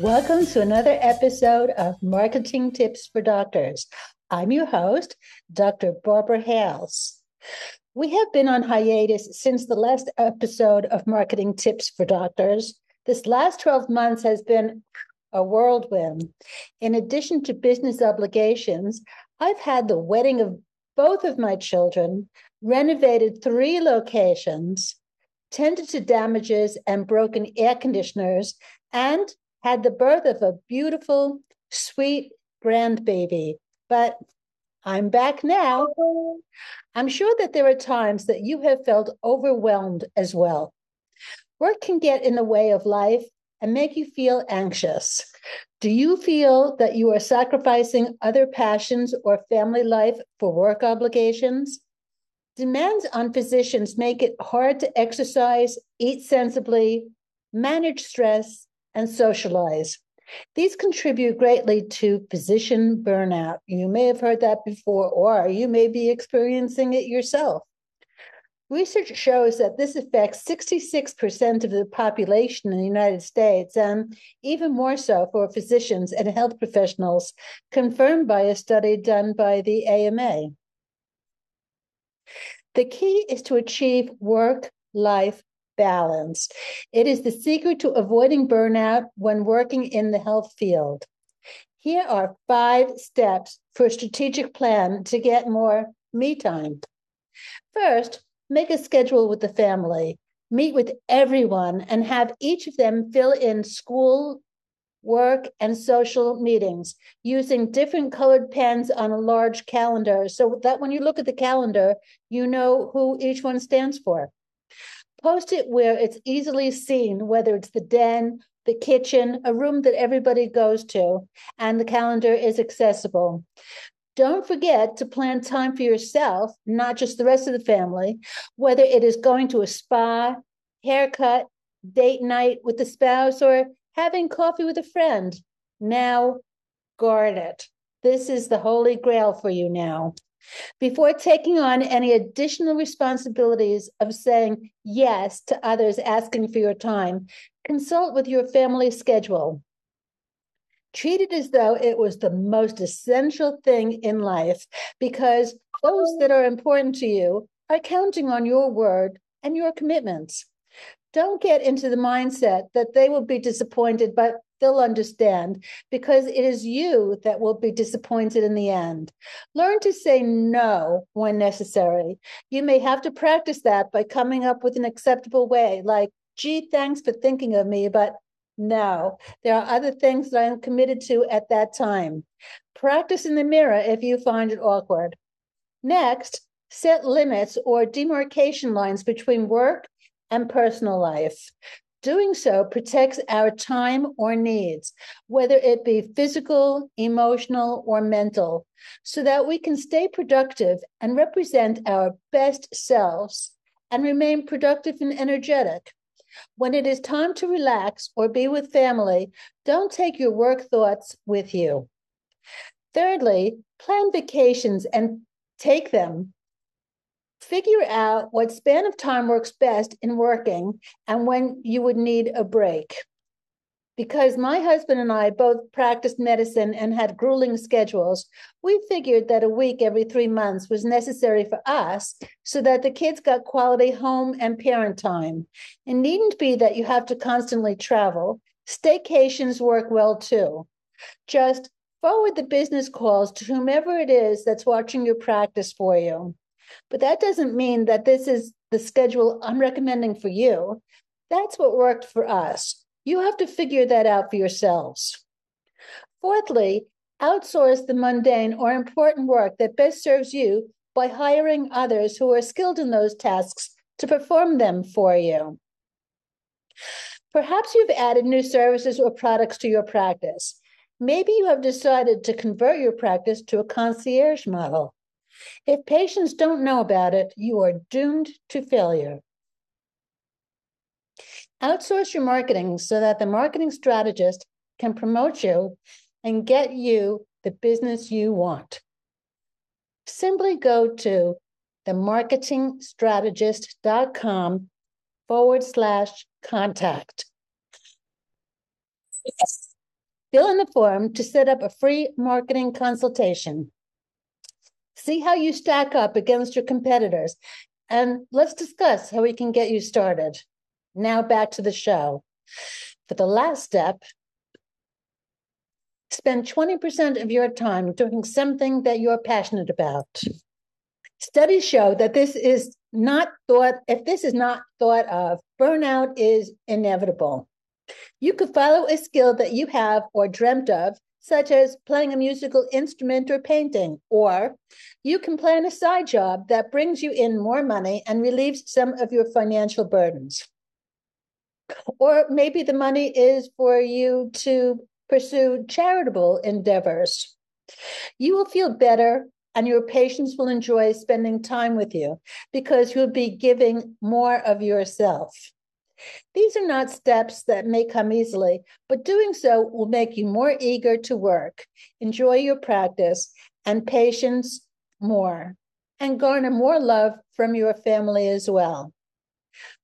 Welcome to another episode of Marketing Tips for Doctors. I'm your host, Dr. Barbara Hales. We have been on hiatus since the last episode of Marketing Tips for Doctors. This last 12 months has been a whirlwind. In addition to business obligations, I've had the wedding of both of my children, renovated three locations, tended to damages and broken air conditioners, and had the birth of a beautiful, sweet grandbaby. But I'm back now. I'm sure that there are times that you have felt overwhelmed as well. Work can get in the way of life and make you feel anxious. Do you feel that you are sacrificing other passions or family life for work obligations? Demands on physicians make it hard to exercise, eat sensibly, manage stress, and socialize. These contribute greatly to physician burnout. You may have heard that before, or you may be experiencing it yourself. Research shows that this affects 66% of the population in the United States, and even more so for physicians and health professionals, confirmed by a study done by the AMA. The key is to achieve work life balance. It is the secret to avoiding burnout when working in the health field. Here are five steps for a strategic plan to get more me time. First, make a schedule with the family, meet with everyone, and have each of them fill in school, work, and social meetings using different colored pens on a large calendar so that when you look at the calendar, you know who each one stands for. Post it where it's easily seen, whether it's the den, the kitchen, a room that everybody goes to, and the calendar is accessible. Don't forget to plan time for yourself, not just the rest of the family, whether it is going to a spa, haircut, date night with the spouse, or having coffee with a friend. Now, guard it. This is the holy grail for you now. Before taking on any additional responsibilities of saying yes to others asking for your time, consult with your family schedule. Treat it as though it was the most essential thing in life because those that are important to you are counting on your word and your commitments. Don't get into the mindset that they will be disappointed, but they'll understand because it is you that will be disappointed in the end. Learn to say no when necessary. You may have to practice that by coming up with an acceptable way, like, gee, thanks for thinking of me, but no, there are other things that I'm committed to at that time. Practice in the mirror if you find it awkward. Next, set limits or demarcation lines between work and personal life. Doing so protects our time or needs, whether it be physical, emotional, or mental, so that we can stay productive and represent our best selves and remain productive and energetic. When it is time to relax or be with family, don't take your work thoughts with you. Thirdly, plan vacations and take them. Figure out what span of time works best in working and when you would need a break because my husband and I both practiced medicine and had grueling schedules, we figured that a week every three months was necessary for us so that the kids got quality home and parent time. It needn't be that you have to constantly travel. Staycations work well too. Just forward the business calls to whomever it is that's watching your practice for you. But that doesn't mean that this is the schedule I'm recommending for you. That's what worked for us. You have to figure that out for yourselves. Fourthly, outsource the mundane or important work that best serves you by hiring others who are skilled in those tasks to perform them for you. Perhaps you've added new services or products to your practice. Maybe you have decided to convert your practice to a concierge model. If patients don't know about it, you are doomed to failure. Outsource your marketing so that the marketing strategist can promote you and get you the business you want. Simply go to themarketingstrategist.com forward slash contact. Fill in the form to set up a free marketing consultation. See how you stack up against your competitors, and let's discuss how we can get you started. Now back to the show. For the last step, spend 20% of your time doing something that you're passionate about. Studies show that this is not thought, if this is not thought of, burnout is inevitable. You could follow a skill that you have or dreamt of, such as playing a musical instrument or painting, or you can plan a side job that brings you in more money and relieves some of your financial burdens. Or maybe the money is for you to pursue charitable endeavors. You will feel better and your patients will enjoy spending time with you because you'll be giving more of yourself. These are not steps that may come easily, but doing so will make you more eager to work, enjoy your practice, and patients more, and garner more love from your family as well.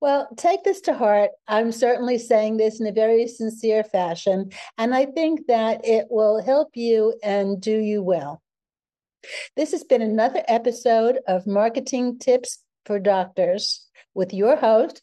Well, take this to heart. I'm certainly saying this in a very sincere fashion, and I think that it will help you and do you well. This has been another episode of Marketing Tips for Doctors with your host,